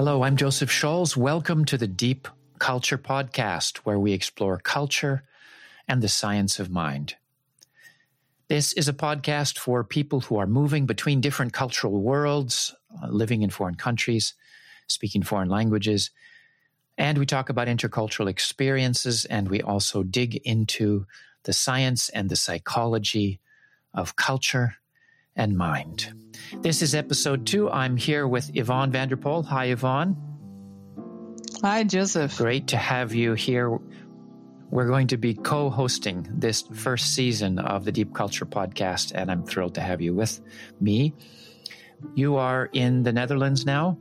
Hello, I'm Joseph Shaules. Welcome to the Deep Culture Podcast, where we explore culture and the science of mind. This is a podcast for people who are moving between different cultural worlds, uh, living in foreign countries, speaking foreign languages. And we talk about intercultural experiences, and we also dig into the science and the psychology of culture and mind. This is episode two. I'm here with Yvonne Vanderpoel. Hi, Yvonne. Hi, Joseph. Great to have you here. We're going to be co hosting this first season of the Deep Culture podcast, and I'm thrilled to have you with me. You are in the Netherlands now?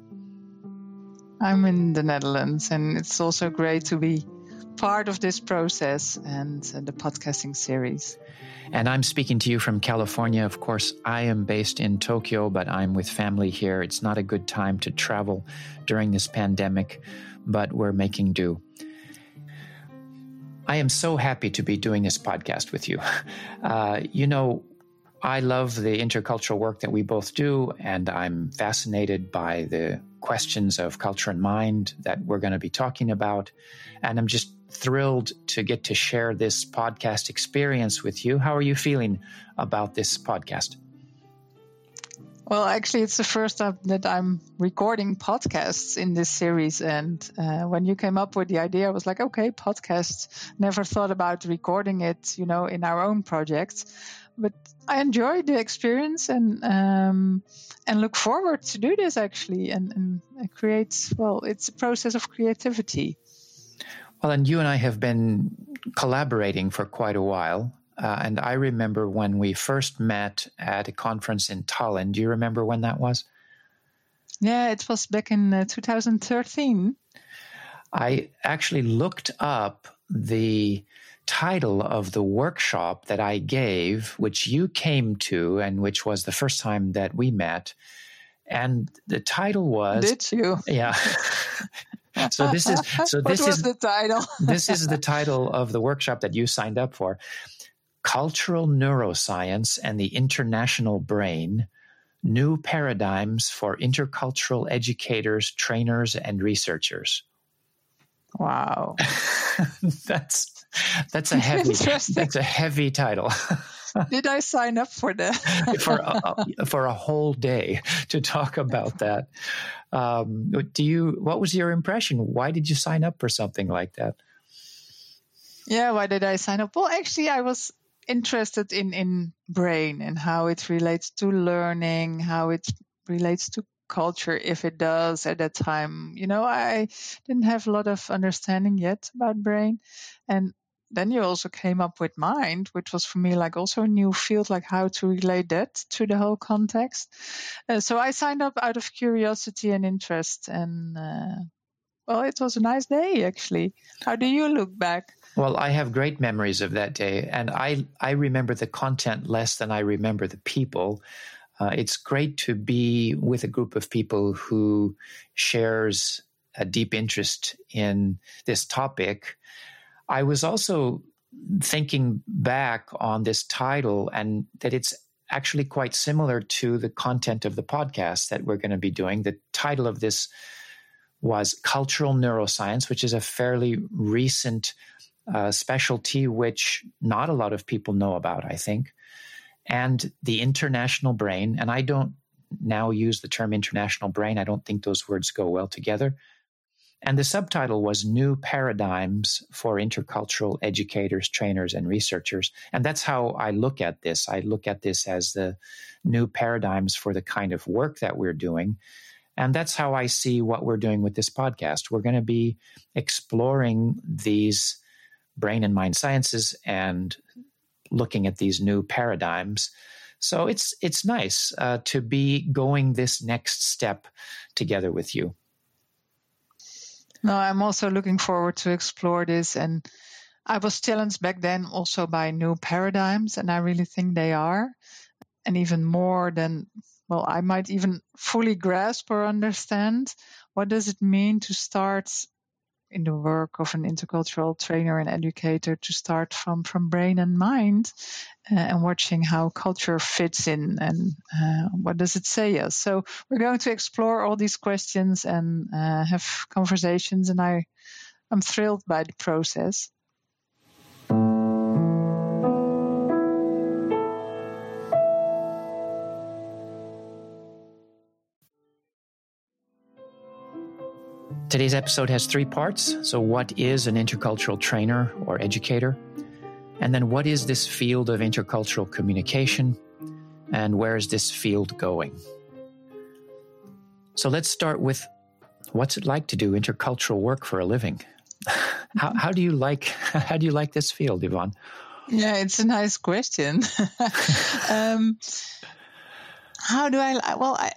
I'm in the Netherlands, and it's also great to be part of this process and the podcasting series. And I'm speaking to you from California. Of course, I am based in Tokyo, but I'm with family here. It's not a good time to travel during this pandemic, but we're making do. I am so happy to be doing this podcast with you. Uh, you know, I love the intercultural work that we both do, and I'm fascinated by the questions of culture and mind that we're going to be talking about. And I'm just thrilled to get to share this podcast experience with you. How are you feeling about this podcast? Well, actually, it's the first time that I'm recording podcasts in this series. And uh, when you came up with the idea, I was like, okay, podcasts. Never thought about recording it, you know, in our own projects. But I enjoy the experience and um, and look forward to do this actually and, and create. Well, it's a process of creativity. Well, and you and I have been collaborating for quite a while. Uh, and I remember when we first met at a conference in Tallinn. Do you remember when that was? Yeah, it was back in uh, 2013. I actually looked up the title of the workshop that I gave, which you came to, and which was the first time that we met. And the title was. Did you? Yeah. so this is so this is the title. this is the title of the workshop that you signed up for. Cultural Neuroscience and the International Brain New Paradigms for Intercultural Educators, Trainers, and Researchers. Wow. that's that's a heavy that's a heavy title. Did I sign up for that? for a, for a whole day to talk about that. Um, do you? What was your impression? Why did you sign up for something like that? Yeah, why did I sign up? Well, actually, I was interested in in brain and how it relates to learning, how it relates to culture if it does at that time you know i didn't have a lot of understanding yet about brain and then you also came up with mind, which was for me like also a new field, like how to relate that to the whole context. Uh, so I signed up out of curiosity and interest, and uh, well, it was a nice day actually. How do you look back? Well, I have great memories of that day, and I I remember the content less than I remember the people. Uh, it's great to be with a group of people who shares a deep interest in this topic I was also thinking back on this title and that it's actually quite similar to the content of the podcast that we're going to be doing. The title of this was Cultural Neuroscience, which is a fairly recent uh, specialty which not a lot of people know about, I think. And the international brain, and I don't now use the term international brain, I don't think those words go well together. And the subtitle was New Paradigms for Intercultural Educators, Trainers, and Researchers. And that's how I look at this. I look at this as the new paradigms for the kind of work that we're doing. And that's how I see what we're doing with this podcast. We're going to be exploring these brain and mind sciences and looking at these new paradigms. So it's it's nice uh, to be going this next step together with you. No, I'm also looking forward to explore this. And I was challenged back then also by new paradigms, and I really think they are. And even more than, well, I might even fully grasp or understand what does it mean to start in the work of an intercultural trainer and educator to start from from brain and mind uh, and watching how culture fits in and uh, what does it say us. So we're going to explore all these questions and uh, have conversations and i i'm thrilled by the process Today's episode has three parts. So, what is an intercultural trainer or educator? And then, what is this field of intercultural communication? And where is this field going? So, let's start with what's it like to do intercultural work for a living? how, how do you like how do you like this field, Yvonne? Yeah, it's a nice question. um, how do I? Well, I,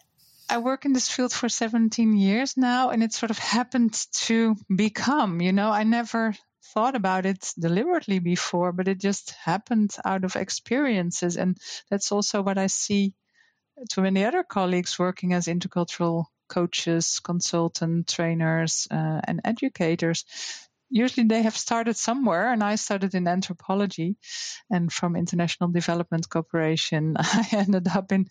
I work in this field for 17 years now, and it sort of happened to become, you know, I never thought about it deliberately before, but it just happened out of experiences. And that's also what I see to many other colleagues working as intercultural coaches, consultant, trainers, uh, and educators usually they have started somewhere and i started in anthropology and from international development cooperation i ended up in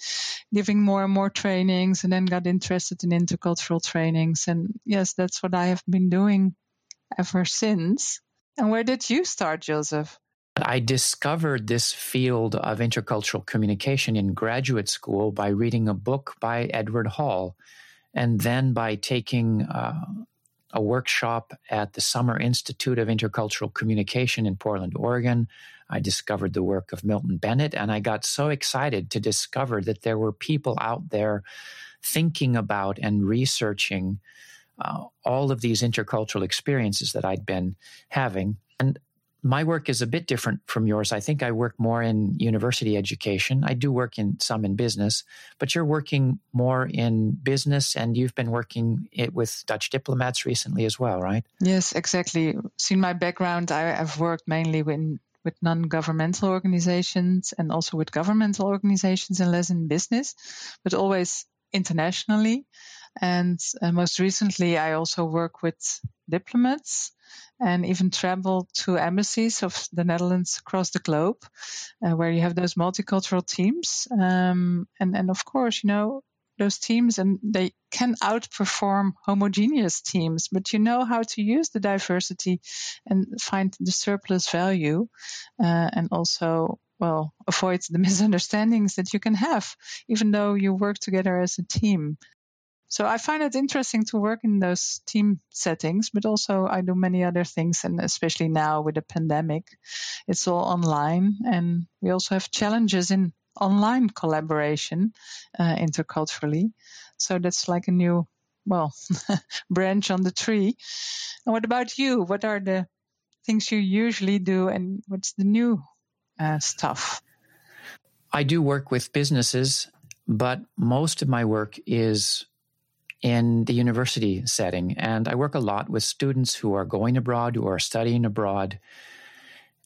giving more and more trainings and then got interested in intercultural trainings and yes that's what i have been doing ever since. And where did you start joseph? I discovered this field of intercultural communication in graduate school by reading a book by Edward Hall and then by taking uh, a workshop at the Summer Institute of Intercultural Communication in Portland, Oregon. I discovered the work of Milton Bennett, and I got so excited to discover that there were people out there thinking about and researching uh, all of these intercultural experiences that I'd been having. And my work is a bit different from yours. I think I work more in university education. I do work in some in business, but you're working more in business and you've been working it with Dutch diplomats recently as well, right? Yes, exactly. See, my background, I have worked mainly with, with non-governmental organizations and also with governmental organizations and less in business, but always internationally. And uh, most recently, I also work with diplomats and even travel to embassies of the Netherlands across the globe, uh, where you have those multicultural teams. Um, and and of course, you know those teams, and they can outperform homogeneous teams. But you know how to use the diversity and find the surplus value, uh, and also well avoid the misunderstandings that you can have, even though you work together as a team. So I find it interesting to work in those team settings, but also I do many other things. And especially now with the pandemic, it's all online. And we also have challenges in online collaboration uh, interculturally. So that's like a new, well, branch on the tree. And what about you? What are the things you usually do and what's the new uh, stuff? I do work with businesses, but most of my work is in the university setting. And I work a lot with students who are going abroad, who are studying abroad,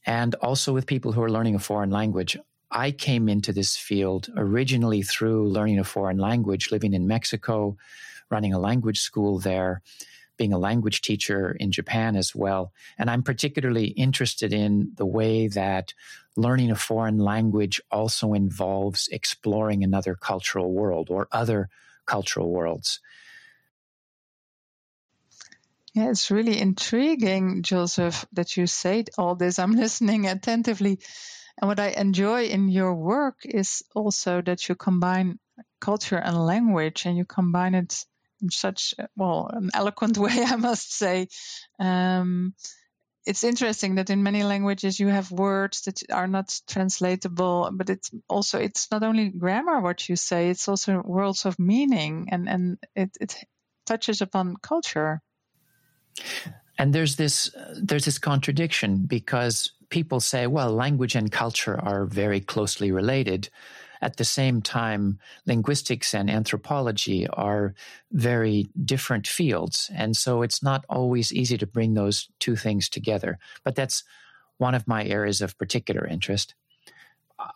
and also with people who are learning a foreign language. I came into this field originally through learning a foreign language, living in Mexico, running a language school there, being a language teacher in Japan as well. And I'm particularly interested in the way that learning a foreign language also involves exploring another cultural world or other cultural worlds. Yeah, it's really intriguing, Joseph, that you say all this. I'm listening attentively. And what I enjoy in your work is also that you combine culture and language and you combine it in such, well, an eloquent way, I must say. Um, it's interesting that in many languages you have words that are not translatable, but it's also, it's not only grammar what you say, it's also worlds of meaning and, and it, it touches upon culture. And there's this uh, there's this contradiction because people say, well, language and culture are very closely related. At the same time, linguistics and anthropology are very different fields. And so it's not always easy to bring those two things together. But that's one of my areas of particular interest.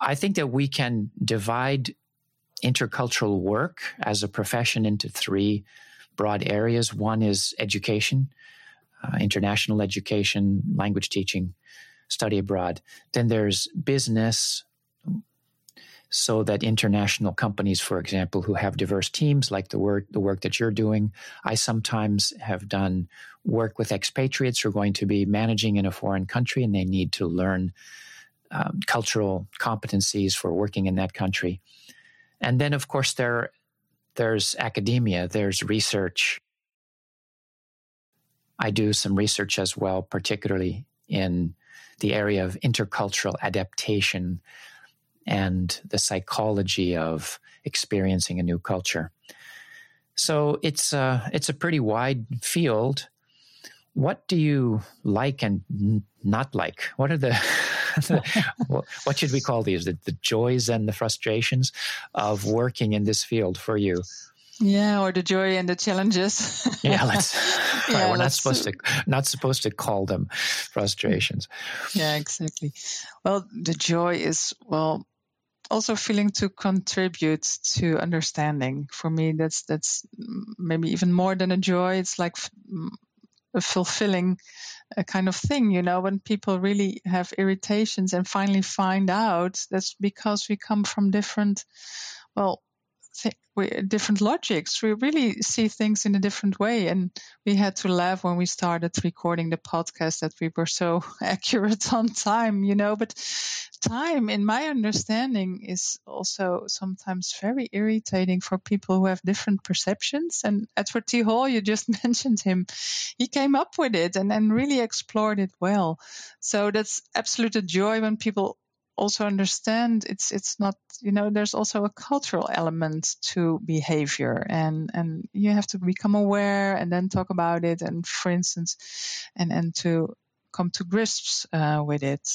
I think that we can divide intercultural work as a profession into three broad areas. One is education, uh, international education, language teaching, study abroad. Then there's business, so that international companies, for example, who have diverse teams, like the work the work that you're doing, I sometimes have done work with expatriates who are going to be managing in a foreign country, and they need to learn um, cultural competencies for working in that country. And then, of course, there there's academia, there's research. I do some research as well, particularly in the area of intercultural adaptation and the psychology of experiencing a new culture. So it's a, uh, it's a pretty wide field. What do you like and not like? What are the, the what should we call these? The, the joys and the frustrations of working in this field for you? Yeah, or the joy and the challenges. yeah, let's. yeah, we're not supposed to not supposed to call them frustrations. Yeah, exactly. Well, the joy is well also feeling to contribute to understanding. For me, that's that's maybe even more than a joy. It's like a fulfilling a kind of thing, you know, when people really have irritations and finally find out that's because we come from different, well, th- we, different logics. We really see things in a different way. And we had to laugh when we started recording the podcast that we were so accurate on time, you know. But time, in my understanding, is also sometimes very irritating for people who have different perceptions. And Edward T. Hall, you just mentioned him, he came up with it and, and really explored it well. So that's absolute joy when people also understand it's it's not you know there's also a cultural element to behavior and and you have to become aware and then talk about it and for instance and and to come to grips uh, with it.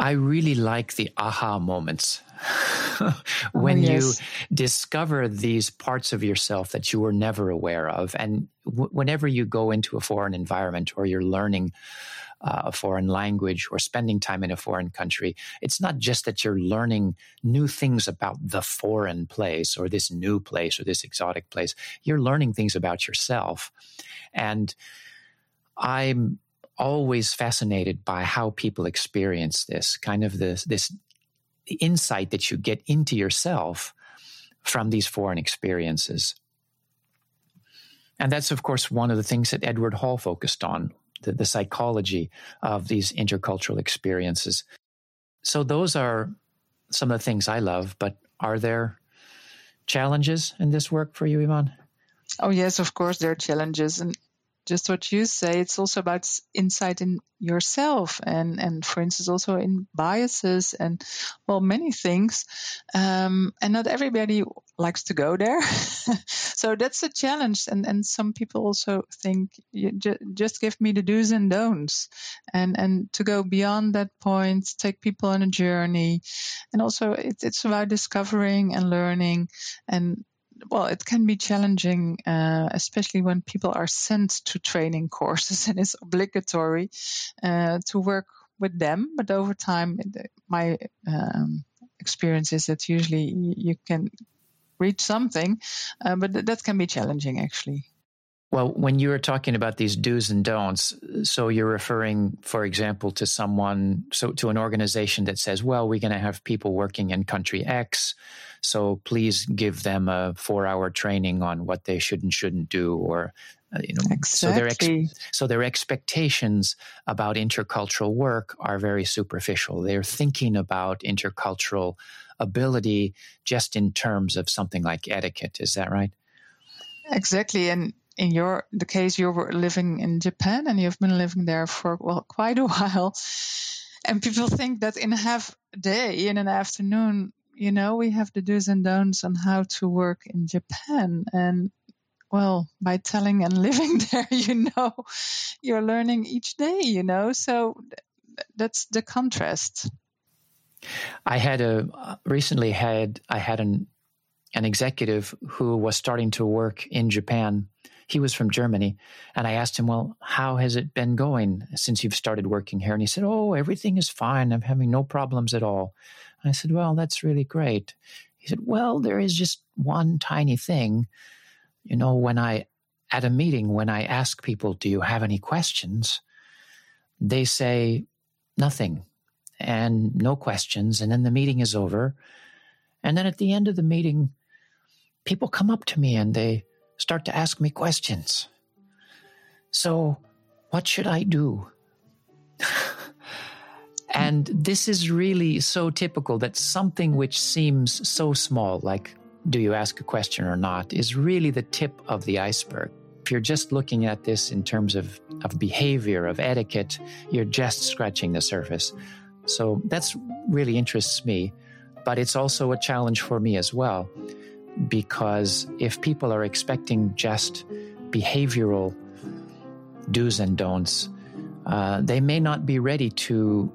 I really like the aha moments when oh, yes. you discover these parts of yourself that you were never aware of. And w- whenever you go into a foreign environment or you're learning uh, a foreign language or spending time in a foreign country, it's not just that you're learning new things about the foreign place or this new place or this exotic place. You're learning things about yourself. And I'm always fascinated by how people experience this kind of this this insight that you get into yourself from these foreign experiences. And that's, of course, one of the things that Edward Hall focused on the, the psychology of these intercultural experiences. So, those are some of the things I love, but are there challenges in this work for you, Yvonne? Oh, yes, of course, there are challenges. And just what you say, it's also about insight in yourself and, and for instance, also in biases and, well, many things. Um, and not everybody likes to go there. so that's a challenge. And, and some people also think, ju- just give me the do's and don'ts. And, and to go beyond that point, take people on a journey. And also it, it's about discovering and learning and well, it can be challenging, uh, especially when people are sent to training courses and it's obligatory uh, to work with them. But over time, my um, experience is that usually you can reach something, uh, but that can be challenging actually. Well, when you were talking about these do's and don'ts, so you're referring, for example, to someone, so to an organization that says, well, we're going to have people working in country X. So please give them a four hour training on what they should and shouldn't do or uh, you know exactly. so their ex- so their expectations about intercultural work are very superficial they're thinking about intercultural ability just in terms of something like etiquette is that right exactly and in your the case you were living in Japan and you've been living there for well quite a while. And people think that in a half day in an afternoon you know we have the do's and don'ts on how to work in Japan. And well by telling and living there you know you're learning each day you know. So that's the contrast. I had a recently had I had an an executive who was starting to work in Japan he was from Germany. And I asked him, Well, how has it been going since you've started working here? And he said, Oh, everything is fine. I'm having no problems at all. And I said, Well, that's really great. He said, Well, there is just one tiny thing. You know, when I, at a meeting, when I ask people, Do you have any questions? They say nothing and no questions. And then the meeting is over. And then at the end of the meeting, people come up to me and they start to ask me questions. So, what should I do? and this is really so typical that something which seems so small, like do you ask a question or not, is really the tip of the iceberg. If you're just looking at this in terms of, of behavior, of etiquette, you're just scratching the surface. So that's really interests me, but it's also a challenge for me as well because if people are expecting just behavioral do's and don'ts, uh, they may not be ready to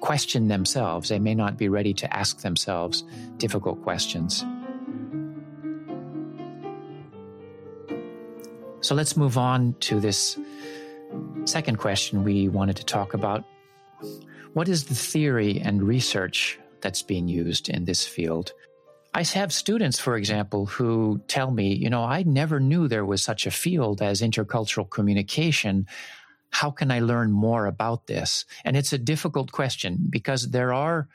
question themselves. They may not be ready to ask themselves difficult questions. So let's move on to this second question we wanted to talk about. What is the theory and research that's being used in this field? I have students, for example, who tell me, you know, I never knew there was such a field as intercultural communication. How can I learn more about this? And it's a difficult question because there are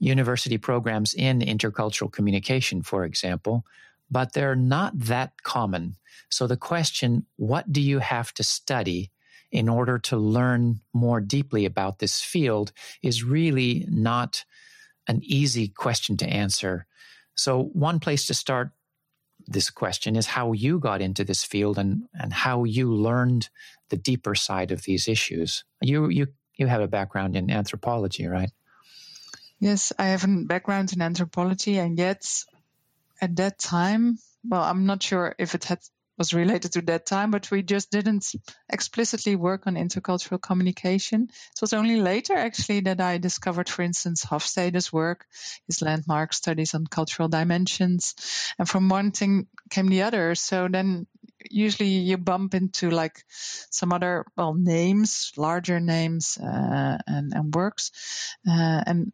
university programs in intercultural communication, for example, but they're not that common. So the question, what do you have to study in order to learn more deeply about this field, is really not an easy question to answer so, one place to start this question is how you got into this field and, and how you learned the deeper side of these issues. You, you, you have a background in anthropology, right? Yes, I have a background in anthropology, and yet at that time, well, I'm not sure if it had was related to that time, but we just didn't explicitly work on intercultural communication. It was only later, actually, that I discovered, for instance, Hofstede's work, his landmark studies on cultural dimensions. And from one thing came the other. So then usually you bump into like some other, well, names, larger names uh, and, and works. Uh, and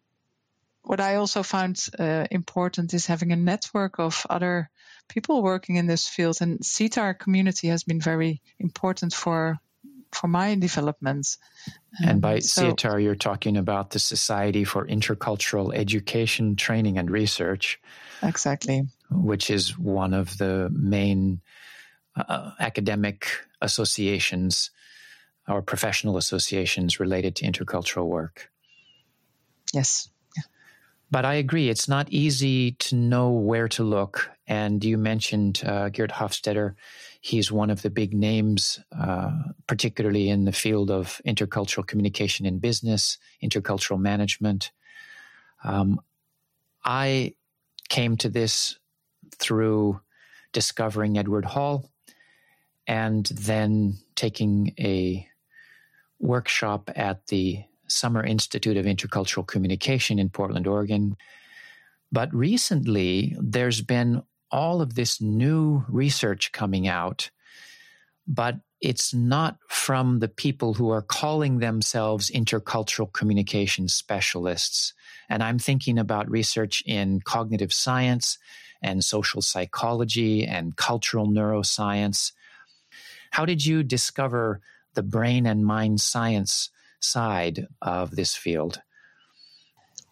what I also found uh, important is having a network of other people working in this field, and SIETAR community has been very important for for my development. And by um, so, SIETAR, you're talking about the Society for Intercultural Education, Training, and Research. Exactly. Which is one of the main uh, academic associations or professional associations related to intercultural work. Yes. But I agree, it's not easy to know where to look. And you mentioned uh, Geert Hofstede. He's one of the big names, uh, particularly in the field of intercultural communication in business, intercultural management. Um, I came to this through discovering Edward Hall and then taking a workshop at the Summer Institute of Intercultural Communication in Portland, Oregon. But recently, there's been all of this new research coming out, but it's not from the people who are calling themselves intercultural communication specialists. And I'm thinking about research in cognitive science and social psychology and cultural neuroscience. How did you discover the brain and mind science side of this field?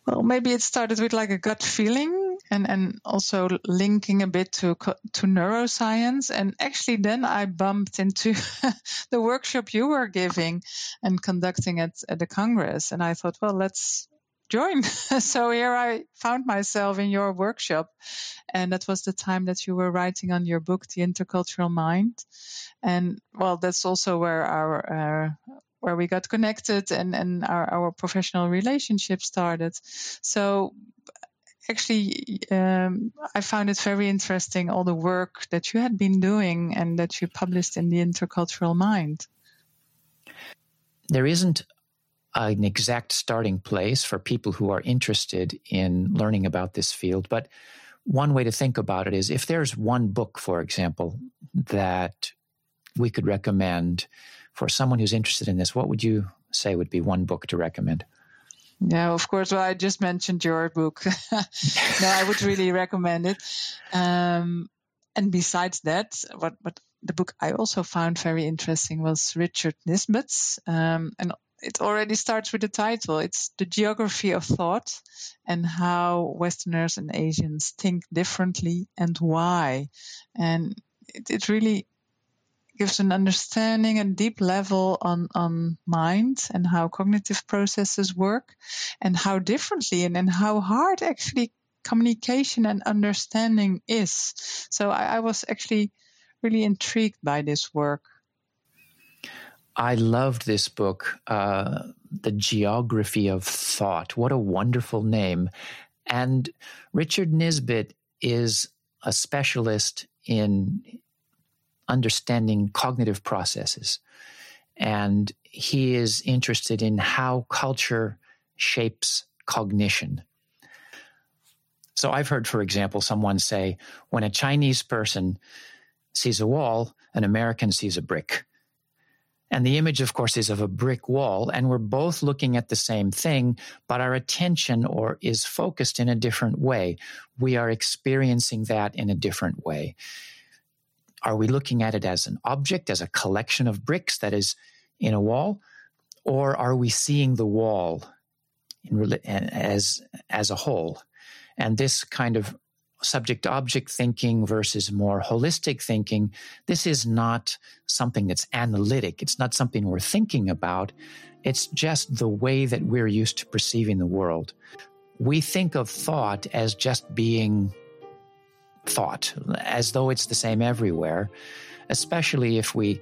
Well, maybe it started with like a gut feeling and, and also linking a bit to, to neuroscience. And actually, then I bumped into the workshop you were giving and conducting at, at the Congress. And I thought, well, let's join. so here I found myself in your workshop. And that was the time that you were writing on your book, The Intercultural Mind. And well, that's also where our uh, where we got connected and, and our, our professional relationship started. So actually, um, I found it very interesting all the work that you had been doing and that you published in the Intercultural Mind. There isn't an exact starting place for people who are interested in learning about this field, but one way to think about it is if there's one book, for example, that we could recommend for someone who's interested in this, what would you say would be one book to recommend? Yeah, of course. Well, I just mentioned your book. no, I would really recommend it. Um, and besides that, what, what the book I also found very interesting was Richard Nisbett's, um, and it already starts with the title. It's the geography of thought and how Westerners and Asians think differently and why. And it, it really gives an understanding and deep level on, on mind and how cognitive processes work and how differently and, and how hard actually communication and understanding is. So I, I was actually really intrigued by this work. I loved this book, uh, The Geography of Thought. What a wonderful name. And Richard Nisbett is a specialist in understanding cognitive processes. And he is interested in how culture shapes cognition. So I've heard, for example, someone say, when a Chinese person sees a wall, an American sees a brick. And the image, of course, is of a brick wall, and we're both looking at the same thing, but our attention or is focused in a different way. We are experiencing that in a different way. Are we looking at it as an object, as a collection of bricks that is in a wall, or are we seeing the wall in, as as a whole? And this kind of subject object thinking versus more holistic thinking, this is not something that's analytic. It's not something we're thinking about. It's just the way that we're used to perceiving the world. We think of thought as just being thought, as though it's the same everywhere, especially if we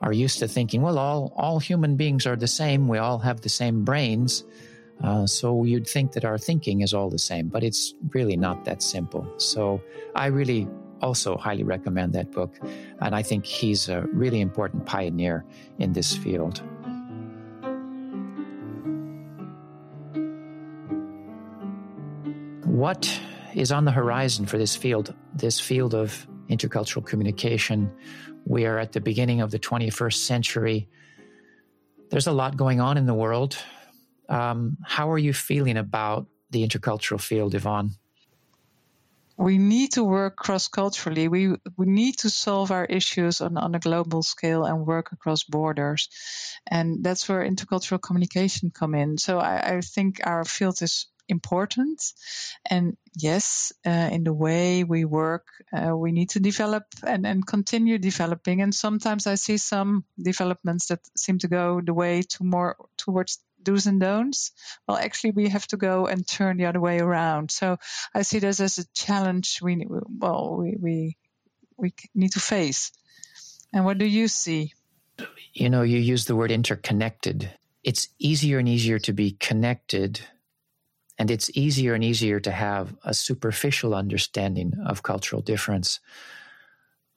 are used to thinking, well, all, all human beings are the same. We all have the same brains. Uh, so you'd think that our thinking is all the same, but it's really not that simple. So I really also highly recommend that book. And I think he's a really important pioneer in this field. What is on the horizon for this field, this field of intercultural communication? We are at the beginning of the 21st century. There's a lot going on in the world. Um, how are you feeling about the intercultural field, Yvonne? We need to work cross culturally. We we need to solve our issues on, on a global scale and work across borders, and that's where intercultural communication come in. So I, I think our field is important. And yes, uh, in the way we work, uh, we need to develop and, and continue developing. And sometimes I see some developments that seem to go the way to more towards do's and don'ts. Well, actually, we have to go and turn the other way around. So I see this as a challenge. We well, we we we need to face. And what do you see? You know, you use the word interconnected. It's easier and easier to be connected and it's easier and easier to have a superficial understanding of cultural difference.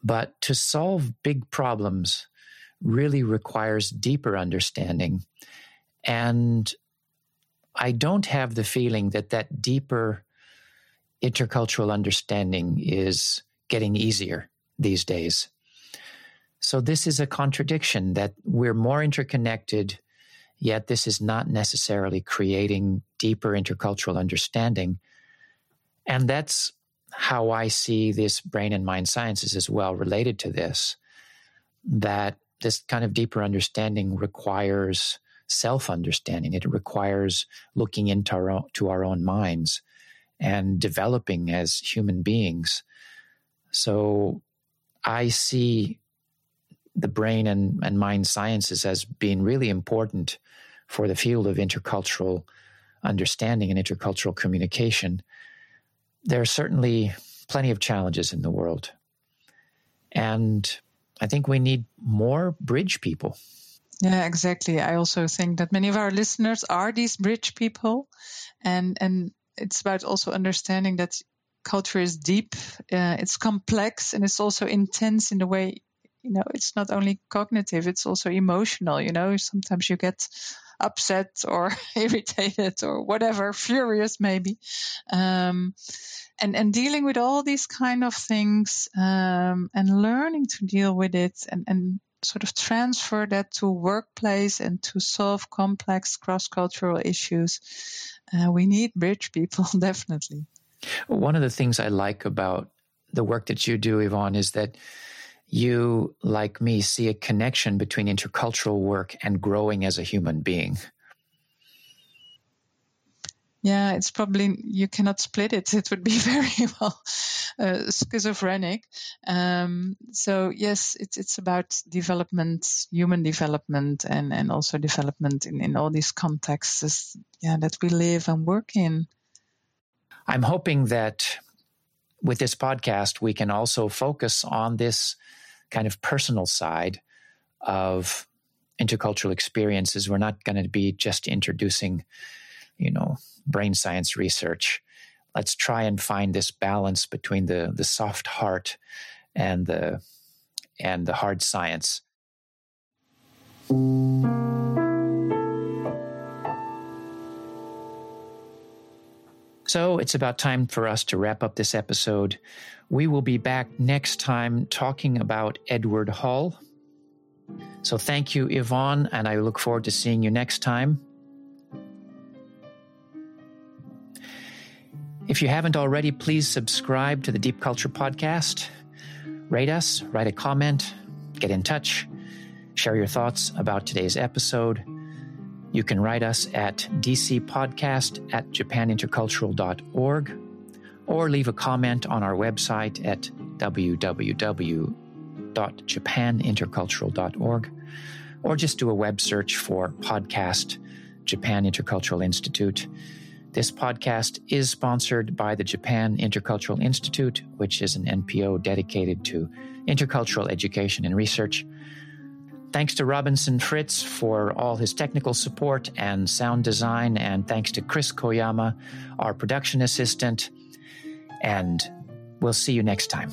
But to solve big problems really requires deeper understanding. And I don't have the feeling that that deeper intercultural understanding is getting easier these days. So, this is a contradiction that we're more interconnected Yet, this is not necessarily creating deeper intercultural understanding. And that's how I see this brain and mind sciences as well related to this. That this kind of deeper understanding requires self understanding, it requires looking into our own, to our own minds and developing as human beings. So I see the brain and, and mind sciences as being really important for the field of intercultural understanding and intercultural communication. There are certainly plenty of challenges in the world. And I think we need more bridge people. Yeah, exactly. I also think that many of our listeners are these bridge people. And, and it's about also understanding that culture is deep, uh, it's complex, and it's also intense in the way you know it's not only cognitive it's also emotional you know sometimes you get upset or irritated or whatever furious maybe um, and and dealing with all these kind of things um, and learning to deal with it and and sort of transfer that to workplace and to solve complex cross-cultural issues, uh, we need bridge people definitely. One of the things I like about the work that you do, Yvonne, is that you, like me, see a connection between intercultural work and growing as a human being. Yeah, it's probably you cannot split it. It would be very well uh, schizophrenic. Um, so yes, it's it's about development, human development, and and also development in in all these contexts. Yeah, that we live and work in. I'm hoping that with this podcast we can also focus on this kind of personal side of intercultural experiences. We're not going to be just introducing, you know, brain science research. Let's try and find this balance between the the soft heart and the and the hard science. So it's about time for us to wrap up this episode. We will be back next time talking about Edward Hall. So thank you, Yvonne, and I look forward to seeing you next time. If you haven't already, please subscribe to the Deep Culture Podcast. Rate us, write a comment, get in touch, share your thoughts about today's episode. You can write us at dcpodcast at japanintercultural.org or leave a comment on our website at www.japanintercultural.org or just do a web search for podcast Japan Intercultural Institute. This podcast is sponsored by the Japan Intercultural Institute, which is an NPO dedicated to intercultural education and research. Thanks to Robinson Fritz for all his technical support and sound design, and thanks to Chris Koyama, our production assistant. And we'll see you next time.